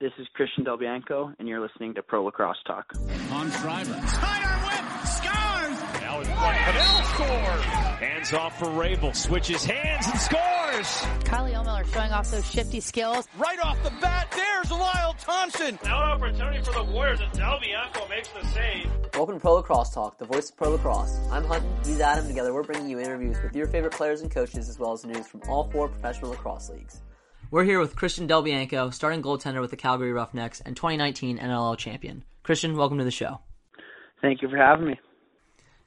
This is Christian Del Bianco, and you're listening to Pro Lacrosse Talk. On Schreiber. Snyder whip! Scores! Now it's front. Padel scores! Hands off for Rabel. Switches hands and scores! Kylie Ohlmiller showing off those shifty skills. Right off the bat, there's Lyle Thompson! Out opportunity for the Warriors, and Del Bianco makes the save. Welcome to Pro Lacrosse Talk, the voice of Pro Lacrosse. I'm Hunton, he's Adam. Together we're bringing you interviews with your favorite players and coaches as well as news from all four professional lacrosse leagues. We're here with Christian Del Bianco, starting goaltender with the Calgary Roughnecks and 2019 NLL champion. Christian, welcome to the show. Thank you for having me.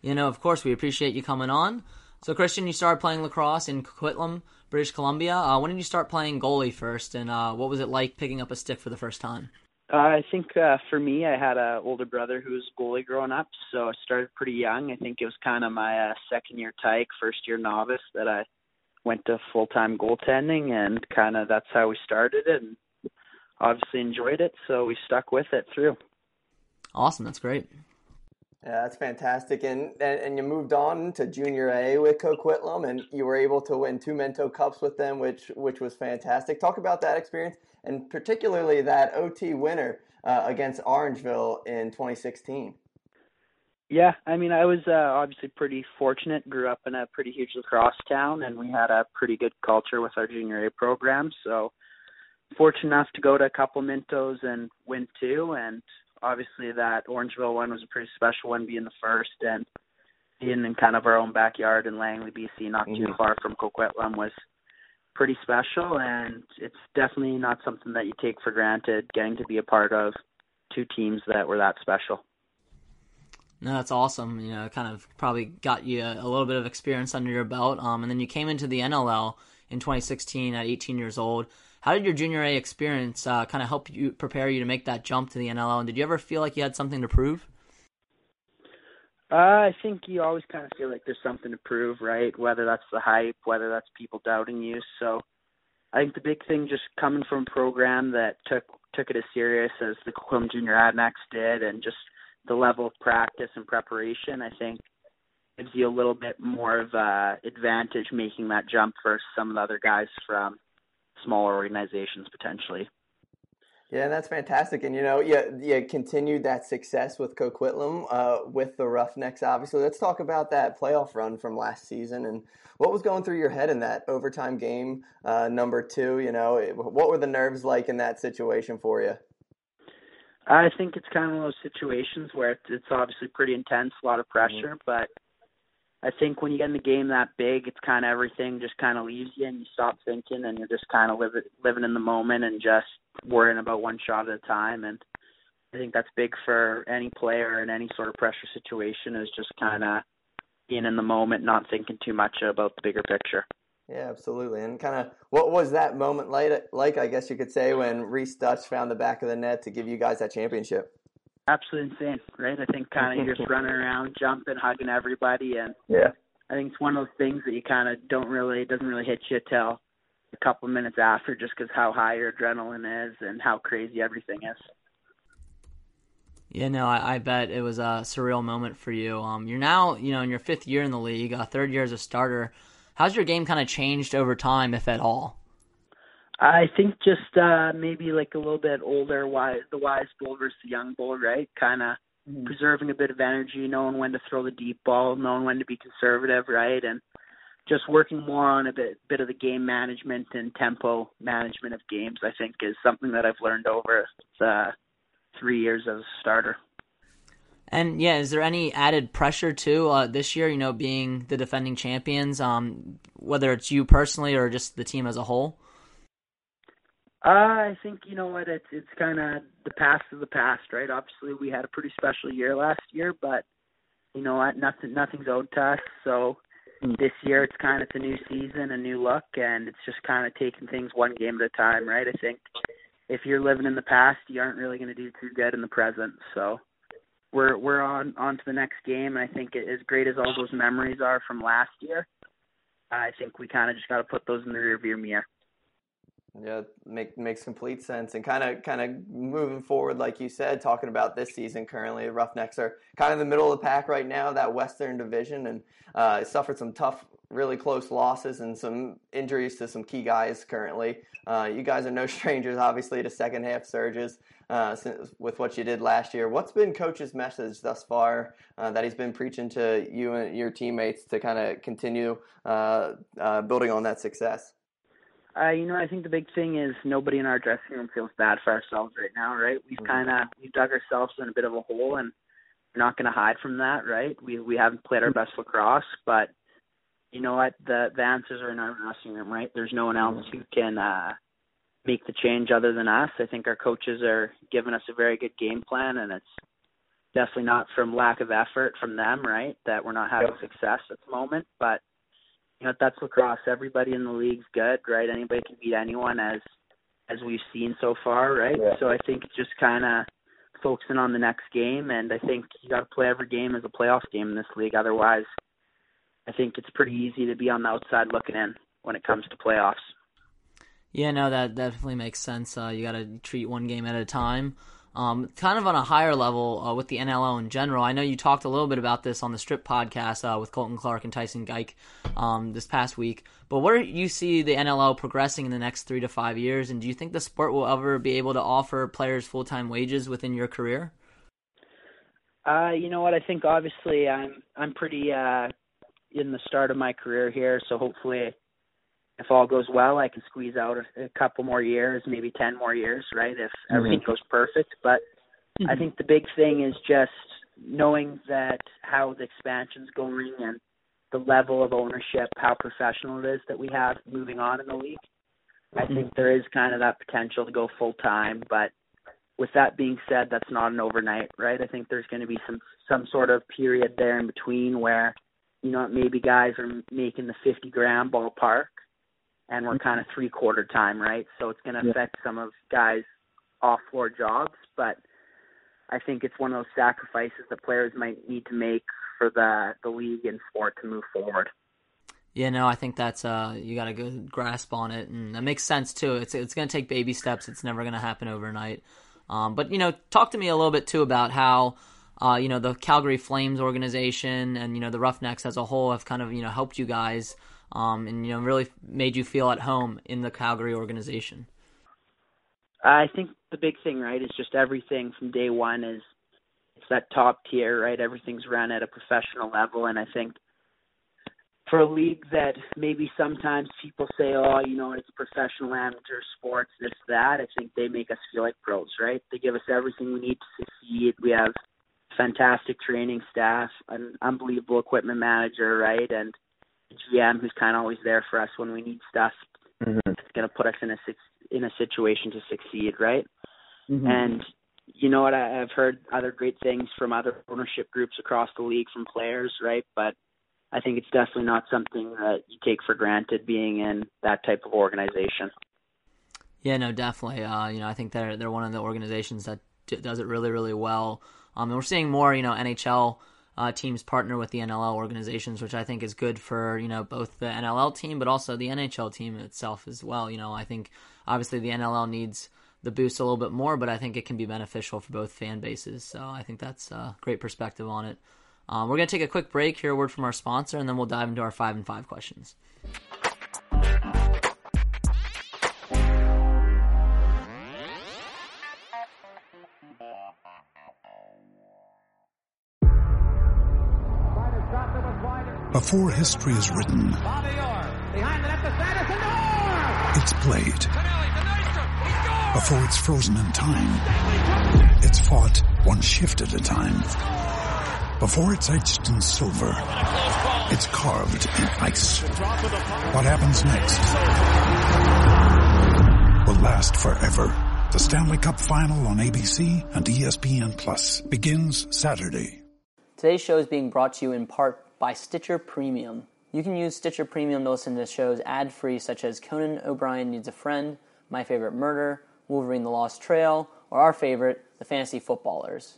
You know, of course, we appreciate you coming on. So, Christian, you started playing lacrosse in Coquitlam, British Columbia. Uh, when did you start playing goalie first, and uh, what was it like picking up a stick for the first time? Uh, I think uh, for me, I had an older brother who was goalie growing up, so I started pretty young. I think it was kind of my uh, second year tyke, first year novice that I went to full time goaltending, and kind of that's how we started it. And obviously enjoyed it, so we stuck with it through. Awesome, that's great. Yeah, that's fantastic. And, and and you moved on to Junior A with Coquitlam, and you were able to win two Minto Cups with them, which which was fantastic. Talk about that experience, and particularly that OT winner uh, against Orangeville in 2016. Yeah, I mean, I was uh, obviously pretty fortunate. Grew up in a pretty huge lacrosse town, and we had a pretty good culture with our junior A program. So, fortunate enough to go to a couple Mintos and win two. And obviously, that Orangeville one was a pretty special one, being the first, and being in kind of our own backyard in Langley, BC, not too Mhm. far from Coquitlam, was pretty special. And it's definitely not something that you take for granted. Getting to be a part of two teams that were that special. No, that's awesome. You know, kind of probably got you a, a little bit of experience under your belt. Um, and then you came into the NLL in 2016 at 18 years old. How did your junior A experience uh, kind of help you prepare you to make that jump to the NLL? And did you ever feel like you had something to prove? Uh, I think you always kind of feel like there's something to prove, right? Whether that's the hype, whether that's people doubting you. So I think the big thing just coming from a program that took took it as serious as the Coquitlam Junior Adanacs did, and just the level of practice and preparation, I think gives you a little bit more of a advantage making that jump versus some of the other guys from smaller organizations potentially. Yeah, that's fantastic. And you know, you, you continued that success with Coquitlam, uh, with the Roughnecks. Obviously, let's talk about that playoff run from last season and what was going through your head in that overtime game, uh, number two. You know, what were the nerves like in that situation for you? I think it's kind of one of those situations where it's, obviously pretty intense, a lot of mm-hmm. pressure, but I think when you get in the game that big, it's kind of everything just kind of leaves you and you stop thinking and you're just kind of living living in the moment and just worrying about one shot at a time. And I think that's big for any player in any sort of pressure situation is just kind of being in the moment, not thinking too much about the bigger picture. Yeah, absolutely. And kind of what was that moment like, like, I guess you could say, when Rhys Duch found the back of the net to give you guys that championship? Absolutely insane, right? I think kind of you're just running around, jumping, hugging everybody, and Yeah. I think it's one of those things that you kind of don't really, it doesn't really hit you till a couple of minutes after, just because how high your adrenaline is and how crazy everything is. Yeah, no, I, I bet it was a surreal moment for you. Um, you're now, you know, in your fifth year in the league, uh, third year as a starter. How's your game kind of changed over time, if at all? I think just uh maybe like a little bit older, wise the wise bull versus the young bull, right? Kind of preserving a bit of energy, knowing when to throw the deep ball, knowing when to be conservative, right? And just working more on a bit bit of the game management and tempo management of games. I think is something that I've learned over the three years as a starter. And yeah, is there any added pressure too uh, this year? You know, being the defending champions, um, whether it's you personally or just the team as a whole. Uh, I think you know what it's it's kind of the past is the past, right? Obviously, we had a pretty special year last year, but you know what? Nothing nothing's owed to us. So this year, it's kind of it's a new season, a new look, and it's just kind of taking things one game at a time, right? I think if you're living in the past, you aren't really going to do too good in the present. So we're we're on on to the next game, and I think as great as all those memories are from last year, I think we kind of just got to put those in the rearview mirror. Yeah, make, makes complete sense. And kind of kind of moving forward, like you said, talking about this season currently, the Roughnecks are kind of in the middle of the pack right now, that Western Division, and uh, suffered some tough, really close losses and some injuries to some key guys currently. Uh, you guys are no strangers, obviously, to second half surges uh, with what you did last year. What's been Coach's message thus far uh, that he's been preaching to you and your teammates to kind of continue uh, uh, building on that success? Uh, you know, I think the big thing is nobody in our dressing room feels bad for ourselves right now, right? We've mm-hmm. kind of we've dug ourselves in a bit of a hole, and we're not going to hide from that, right? We we haven't played our best lacrosse, but you know what? The the answers are in our dressing room, right? There's no one else mm-hmm. who can uh, make the change other than us. I think our coaches are giving us a very good game plan, and it's definitely not from lack of effort from them, right? That we're not having yep. success at the moment, but you know that's lacrosse. Everybody in the league's good, right? Anybody can beat anyone, as as we've seen so far, right? Yeah. So I think just kind of focusing on the next game, and I think you got to play every game as a playoff game in this league. Otherwise, I think it's pretty easy to be on the outside looking in when it comes to playoffs. Yeah, no, that definitely makes sense. Uh, you got to treat one game at a time. Um, kind of on a higher level uh, with the NLL in general. I know you talked a little bit about this on the Strip podcast uh, with Colton Clark and Tyson Geik um, this past week. But where do you see the NLL progressing in the next three to five years? And do you think the sport will ever be able to offer players full time wages within your career? Uh, you know what? I think obviously I'm I'm pretty uh, in the start of my career here, so hopefully if all goes well, I can squeeze out a, a couple more years, maybe 10 more years, right? If mm-hmm. everything goes perfect. But mm-hmm. I think the big thing is just knowing that how the expansion's going and the level of ownership, how professional it is that we have moving on in the league. I think mm-hmm. there is kind of that potential to go full time, but with that being said, that's not an overnight, right? I think there's going to be some some sort of period there in between where, you know, maybe guys are making the 50 grand ballpark, and we're kind of three quarter time, right? So it's going to affect some of guys off floor jobs, but I think it's one of those sacrifices that players might need to make for the the league and sport to move forward. Yeah, no, I think that's uh you got a good grasp on it, and that makes sense too. It's it's going to take baby steps. It's never going to happen overnight. Um, but you know, talk to me a little bit too about how. Uh, you know the Calgary Flames organization and you know the Roughnecks as a whole have kind of you know helped you guys um, and you know really made you feel at home in the Calgary organization? I think the big thing, right, is just everything from day one is it's that top tier, right? Everything's run at a professional level, and I think for a league that maybe sometimes people say, oh, you know, it's professional amateur sports, this, that. I think they make us feel like pros, right? They give us everything we need to succeed. We have fantastic training staff, an unbelievable equipment manager, right? And GM who's kind of always there for us when we need stuff. Mm-hmm. It's going to put us in a in a situation to succeed, right? Mm-hmm. And you know what? I, I've heard other great things from other ownership groups across the league from players, right? But I think it's definitely not something that you take for granted being in that type of organization. Yeah, no, definitely. Uh, you know, I think they're they're one of the organizations that d- does it really, really well. Um, and we're seeing more, you know, NHL uh, teams partner with the NLL organizations, which I think is good for you know both the NLL team but also the NHL team itself as well. You know, I think obviously the NLL needs the boost a little bit more, but I think it can be beneficial for both fan bases. So I think that's a great perspective on it. Um, we're gonna take a quick break, hear a word from our sponsor, and then we'll dive into our five and five questions. Before history is written, it's played. Before it's frozen in time, it's fought one shift at a time. Before it's etched in silver, it's carved in ice. What happens next will last forever. The Stanley Cup Final on ABC and ESPN Plus begins Saturday. Today's show is being brought to you in part by Stitcher Premium. You can use Stitcher Premium to listen to shows ad free, such as Conan O'Brien Needs a Friend, My Favorite Murder, Wolverine the Lost Trail, or our favorite, The Fantasy Footballers.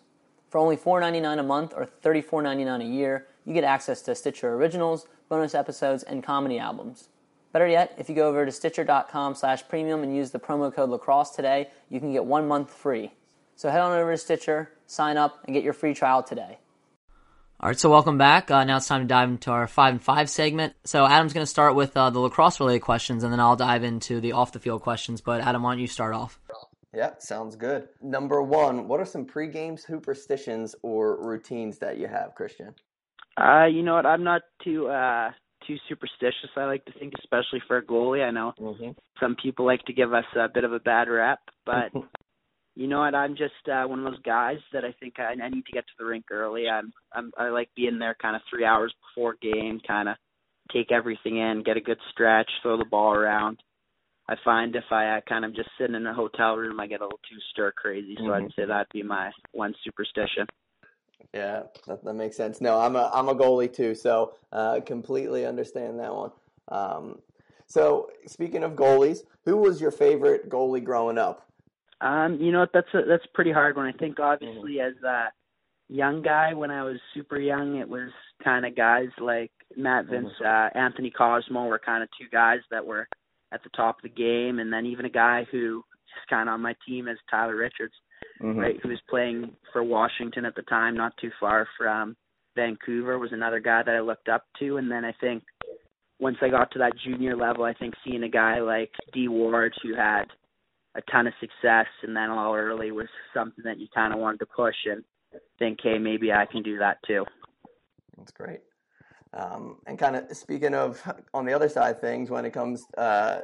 For only $4.99 a month or $34.99 a year, you get access to Stitcher Originals, bonus episodes, and comedy albums. Better yet, if you go over to Stitcher.com slash premium and use the promo code lacrosse today, you can get one month free. So head on over to Stitcher, sign up, and get your free trial today. All right, so welcome back. Uh, now it's time to dive into our five and five segment. So Adam's going to start with uh, the lacrosse related questions, and then I'll dive into the off the field questions. But Adam, why don't you start off? Yeah, sounds good. Number one, what are some pre-game superstitions or routines that you have, Christian? Uh, you know what? I'm not too uh too superstitious. I like to think, especially for a goalie. I know Mm-hmm. some people like to give us a bit of a bad rep, but you know what? I'm just uh, one of those guys that I think I, I need to get to the rink early. I'm, I'm I like being there kind of three hours before game, kind of take everything in, get a good stretch, throw the ball around. I find if I uh, kind of just sit in a hotel room, I get a little too stir crazy. So I'd say that'd be my one superstition. Yeah, that, that makes sense. No, I'm a I'm a goalie too, so uh, completely understand that one. Um, so speaking of goalies, who was your favorite goalie growing up? Um, you know what? That's a, that's a pretty hard one. I think obviously as a young guy, when I was super young, it was kind of guys like Matt Vinc, uh, Anthony Cosmo were kind of two guys that were at the top of the game, and then even a guy who is kind of on my team is Tyler Richards, right? Who was playing for Washington at the time, not too far from Vancouver, was another guy that I looked up to, and then I think once I got to that junior level, I think seeing a guy like D Ward who had a ton of success and then a little early was something that you kind of wanted to push and think, hey, maybe I can do that too. That's great. Um, and kind of speaking of on the other side of things, when it comes uh,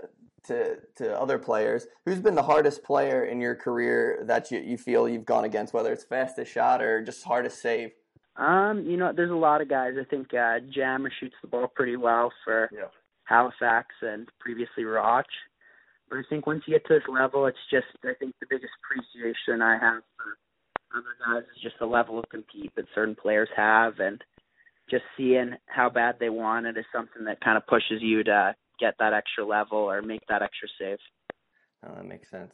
to to other players, who's been the hardest player in your career that you, you feel you've gone against, whether it's fastest shot or just hardest save? Um, you know, there's a lot of guys. I think uh, Jammer shoots the ball pretty well for Yeah. Halifax and previously Roch. But I think once you get to this level, it's just I think the biggest appreciation I have for other guys is just the level of compete that certain players have, and just seeing how bad they want it is something that kind of pushes you to get that extra level or make that extra save. Oh, that makes sense.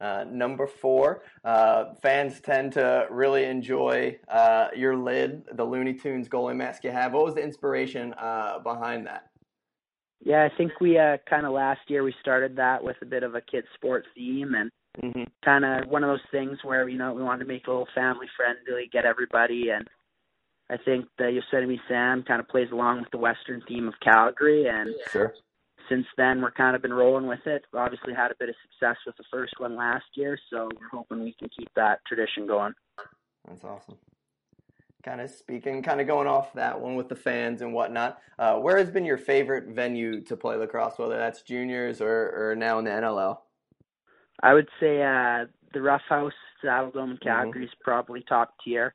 Uh, number four, uh, fans tend to really enjoy uh, your lid, the Looney Tunes goalie mask you have. What was the inspiration uh, behind that? Yeah, I think we uh kind of last year we started that with a bit of a kids sport theme and Mm-hmm. kind of one of those things where you know we wanted to make a little family friendly, get everybody, and I think the Yosemite Sam kind of plays along with the Western theme of Calgary, and Sure. since then we're kind of been rolling with it. Obviously had a bit of success with the first one last year, so we're hoping we can keep that tradition going. That's awesome. Kind of speaking, kind of going off that one with the fans and whatnot. Uh, where has been your favorite venue to play lacrosse, whether that's juniors or, or now in the NLL? I would say uh the Rough House, Saddledome, and Calgary is probably top tier.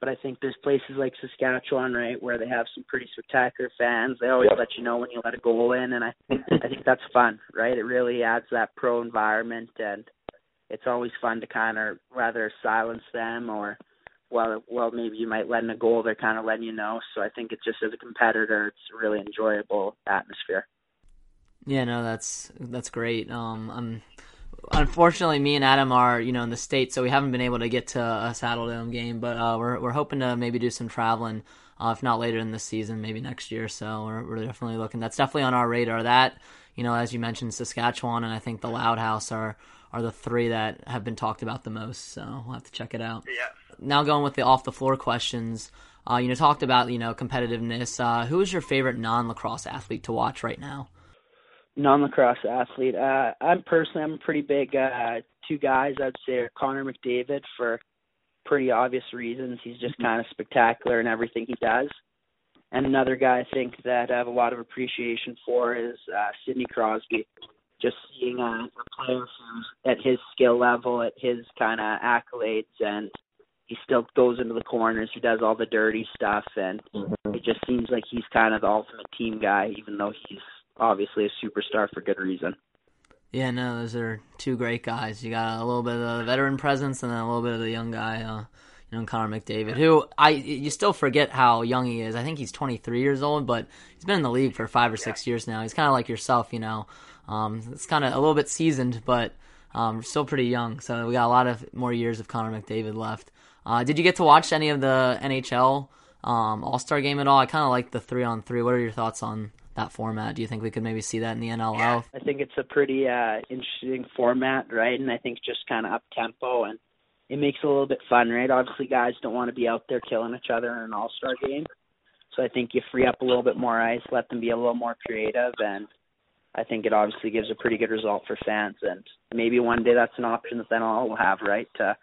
But I think there's places like Saskatchewan, right, where they have some pretty spectacular fans. They always Yep. let you know when you let a goal in, and I I think that's fun, right? It really adds that pro environment, and it's always fun to kind of rather silence them or, well, well maybe you might let in a goal. They're kind of letting you know. So I think it's just as a competitor, it's a really enjoyable atmosphere. Yeah, no, that's that's great. Um, I'm unfortunately me and Adam are you know in the states, so we haven't been able to get to a Saddledome game, but uh, we're we're hoping to maybe do some traveling. Uh, if not later in the season, maybe next year. So we're, we're definitely looking. That's definitely on our radar. That you know, as you mentioned, Saskatchewan and I think the Loud House are are the three that have been talked about the most. So we'll have to check it out. Yeah. Now going with the off the floor questions. Uh, you know, talked about you know competitiveness. Uh, who is your favorite non lacrosse athlete to watch right now? non-lacrosse athlete. Uh, I'm personally, I'm a pretty big uh, two guys. I'd say are Connor McDavid for pretty obvious reasons. He's just kind of spectacular in everything he does. And another guy I think that I have a lot of appreciation for is uh, Sidney Crosby. Just seeing a, a player who's at his skill level, at his kind of accolades, and he still goes into the corners. He does all the dirty stuff, and it just seems like he's kind of the ultimate team guy, even though he's obviously a superstar for good reason. Yeah, no, those are two great guys. You got a little bit of the veteran presence and then a little bit of the young guy, uh, you know, Connor McDavid, who I you still forget how young he is. I think he's 23 years old, but he's been in the league for five or six years now. He's kind of like yourself, you know. Um, it's kind of a little bit seasoned, but um, still pretty young. So we got a lot of more years of Connor McDavid left. Uh, did you get to watch any of the NHL um, All Star game at all? I kind of like the three on three. What are your thoughts on that format. Do you think we could maybe see that in the NLL? Yeah, I think it's a pretty uh, interesting format, right? And I think just kind of up tempo and it makes it a little bit fun, right? Obviously, guys don't want to be out there killing each other in an All Star game, so I think you free up a little bit more ice, let them be a little more creative, and I think it obviously gives a pretty good result for fans. And maybe one day that's an option that the NLL will have, right? To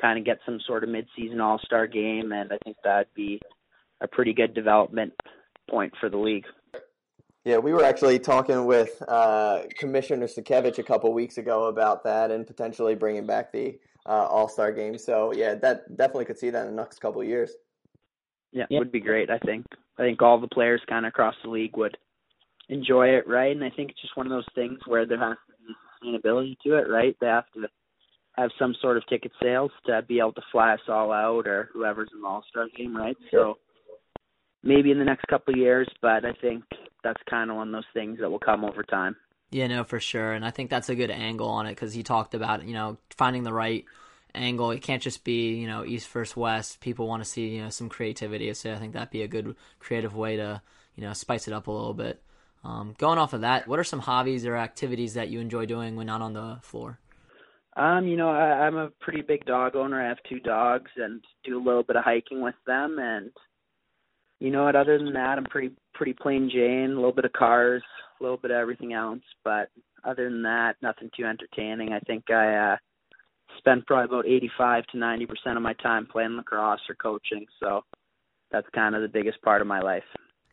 kind of get some sort of mid-season All-Star game, and I think that'd be a pretty good development point for the league. Yeah, we were actually talking with uh, Commissioner Sakiewicz a couple weeks ago about that and potentially bringing back the uh, All Star game. So yeah, that definitely could see that in the next couple of years. Yeah, it would be great. I think. I think all the players kind of across the league would enjoy it, right? And I think it's just one of those things where there has to be sustainability to it, right? They have to have some sort of ticket sales to be able to fly us all out or whoever's in the All Star game, right? So maybe in the next couple of years, but I think that's kind of one of those things that will come over time. Yeah, no, for sure, and I think that's a good angle on it because he talked about you know finding the right angle. It can't just be you know east versus west. People want to see you know some creativity, so I think that'd be a good creative way to you know spice it up a little bit. Um, going off of that, what are some hobbies or activities that you enjoy doing when not on the floor? Um, you know, I, I'm a pretty big dog owner. I have two dogs and do a little bit of hiking with them. And you know what? Other than that, I'm pretty pretty plain Jane. A little bit of cars, a little bit of everything else. But other than that, nothing too entertaining. I think I uh, spend probably about 85 to 90 percent of my time playing lacrosse or coaching. So that's kind of the biggest part of my life.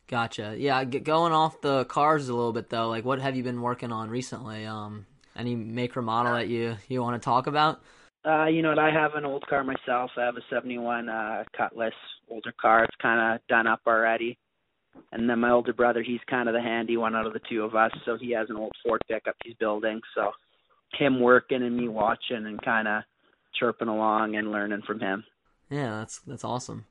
Gotcha. Yeah, going off the cars a little bit though. Like, what have you been working on recently? Um, any make or model that you you want to talk about? Uh, you know what? I have an old car myself. I have a '71 uh, Cutlass older car. It's kind of done up already. And then my older brother, he's kind of the handy one out of the two of us. So he has an old Ford pickup he's building. So him working and me watching and kind of chirping along and learning from him. Yeah, that's that's awesome.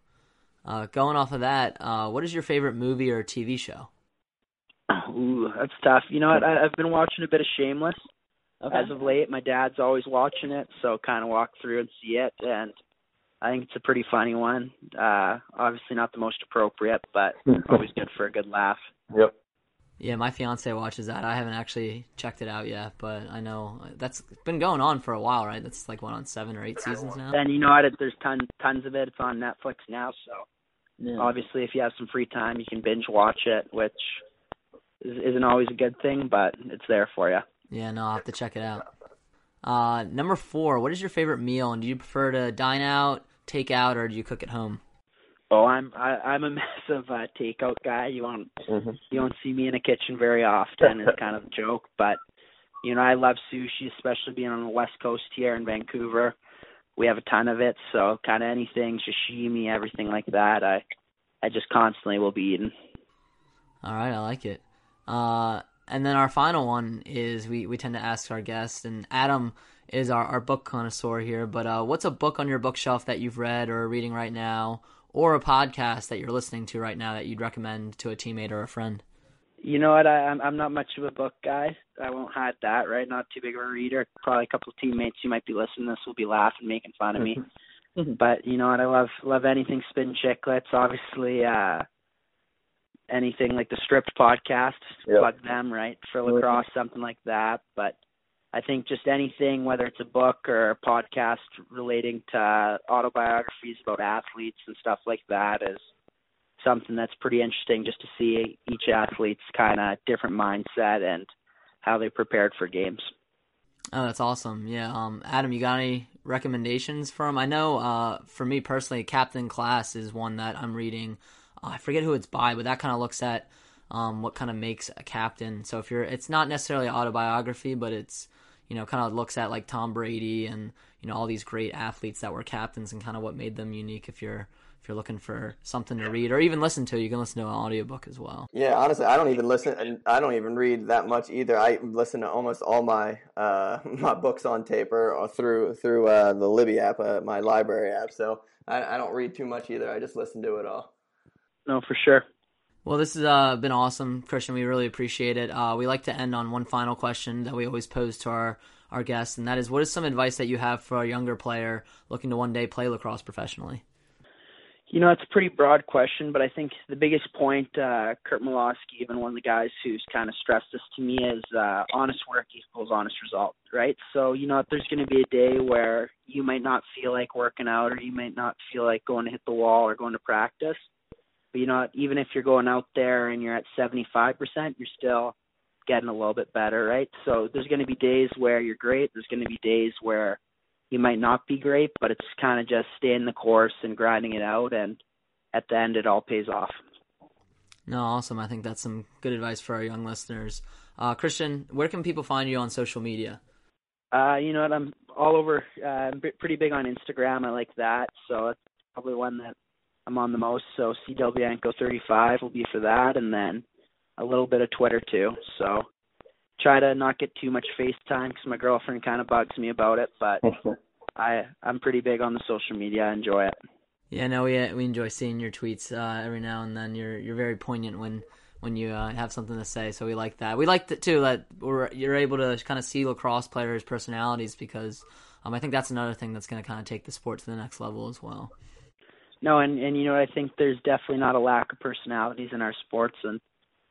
Uh, going off of that, uh, what is your favorite movie or TV show? Ooh, that's tough. You know what? I, I've been watching a bit of Shameless okay. as of late. My dad's always watching it, so kind of walk through and see it, and I think it's a pretty funny one. Uh, obviously not the most appropriate, but always good for a good laugh. Yep. Yeah, my fiance watches that. I haven't actually checked it out yet, but I know that's been going on for a while, right? That's like one on seven or eight seasons now. And you know what? There's tons tons of it. It's on Netflix now, so yeah. obviously if you have some free time, you can binge watch it, which isn't always a good thing, but it's there for you. Yeah, no, I'll have to check it out. Uh, number four, what is your favorite meal, and do you prefer to dine out, take out, or do you cook at home? Oh, I'm I, I'm a massive uh, takeout guy. You won't mm-hmm. you won't see me in a kitchen very often. It's kind of a joke, but you know I love sushi, especially being on the west coast here in Vancouver. We have a ton of it, so kind of anything sashimi, everything like that. I I just constantly will be eating. All right, I like it. Uh, and then our final one is we, we tend to ask our guests, and Adam is our, our book connoisseur here. But uh, what's a book on your bookshelf that you've read or are reading right now, or a podcast that you're listening to right now that you'd recommend to a teammate or a friend? You know what? I, I'm I'm not much of a book guy. I won't hide that. Right? Not too big of a reader. Probably a couple of teammates who might be listening to this will be laughing, making fun of me. but you know what? I love love anything Spittin' Chiclets. Obviously, uh, anything like the Stripped podcast, yep. plug them right for lacrosse, something like that. But I think just anything, whether it's a book or a podcast relating to autobiographies about athletes and stuff like that, is something that's pretty interesting just to see each athlete's kind of different mindset and how they prepared for games. Oh, that's awesome. Yeah. Um, Adam, you got any recommendations for him? I know uh, for me personally, Captain Class is one that I'm reading I forget who it's by, but that kind of looks at um, what kind of makes a captain. So if you're, it's not necessarily autobiography, but it's you know kind of looks at like Tom Brady and you know all these great athletes that were captains and kind of what made them unique. If you're if you're looking for something to read or even listen to, you can listen to an audiobook as well. Yeah, honestly, I don't even listen and I don't even read that much either. I listen to almost all my uh, my books on tape or through through uh, the Libby app, uh, my library app. So I, I don't read too much either. I just listen to it all. No, for sure. Well, this has uh, been awesome, Christian. We really appreciate it. Uh, we like to end on one final question that we always pose to our, our guests, and that is what is some advice that you have for a younger player looking to one day play lacrosse professionally? You know, it's a pretty broad question, but I think the biggest point, uh, Curt Malawsky, even one of the guys who's kind of stressed this to me, is uh, honest work equals honest result, right? So, you know, if there's going to be a day where you might not feel like working out or you might not feel like going to hit the wall or going to practice, you know, even if you're going out there and you're at 75%, you're still getting a little bit better, right? So there's going to be days where you're great. There's going to be days where you might not be great, but it's kind of just staying the course and grinding it out, and at the end, it all pays off. No, awesome. I think that's some good advice for our young listeners. Uh, Christian, where can people find you on social media? Uh, you know what? I'm all over. Uh, I'm pretty big on Instagram. I like that, so it's probably one that I'm on the most. So CWBianco35 will be for that, and then a little bit of Twitter too. So try to not get too much FaceTime because my girlfriend kind of bugs me about it. But I I'm pretty big on the social media. I enjoy it. Yeah, no, we we enjoy seeing your tweets uh, every now and then. You're you're very poignant when when you uh, have something to say, so we like that. We like that too that we're, you're able to kind of see lacrosse players' personalities because um, I think that's another thing that's going to kind of take the sport to the next level as well. No, and and you know I think there's definitely not a lack of personalities in our sports, and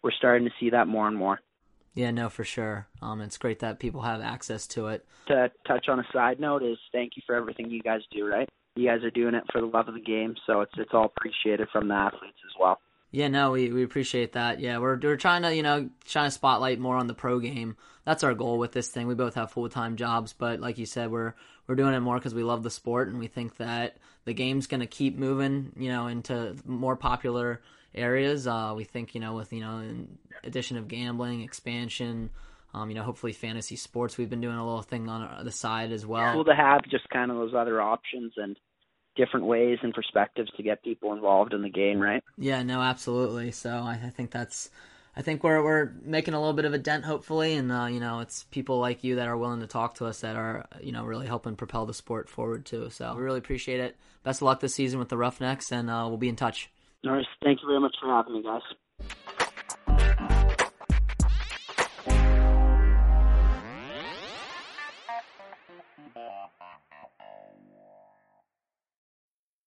we're starting to see that more and more. Yeah, no, for sure. Um, it's great that people have access to it. To touch on a side note is thank you for everything you guys do. Right, you guys are doing it for the love of the game, so it's it's all appreciated from the athletes as well. Yeah, no, we, we appreciate that. Yeah, we're we're trying to you know trying to spotlight more on the pro game. That's our goal with this thing. We both have full time jobs, but like you said, we're we're doing it more because we love the sport and we think that the game's going to keep moving, you know, into more popular areas. Uh, we think you know with you know addition of gambling, expansion, um, you know, hopefully fantasy sports. We've been doing a little thing on the side as well. Cool to have just kind of those other options and different ways and perspectives to get people involved in the game, right? Yeah, no, absolutely. So I, I think that's, I think we're we're making a little bit of a dent, hopefully, and uh, you know, it's people like you that are willing to talk to us that are, you know, really helping propel the sport forward too. So we really appreciate it. Best of luck this season with the Roughnecks, and uh, we'll be in touch. Norris, thank you very much for having me, guys.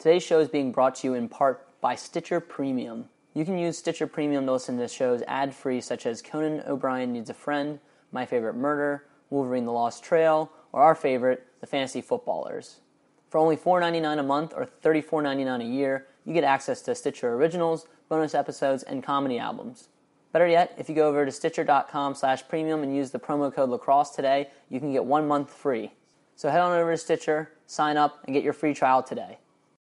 Today's show is being brought to you in part by Stitcher Premium. You can use Stitcher Premium to listen to shows ad free, such as Conan O'Brien Needs a Friend, My Favorite Murder, Wolverine the Lost Trail, or our favorite, The Fantasy Footballers. For only $4.99 a month or $34.99 a year, you get access to Stitcher Originals, bonus episodes, and comedy albums. Better yet, if you go over to stitcher.com slash premium and use the promo code lacrosse today, you can get one month free. So head on over to Stitcher, sign up, and get your free trial today.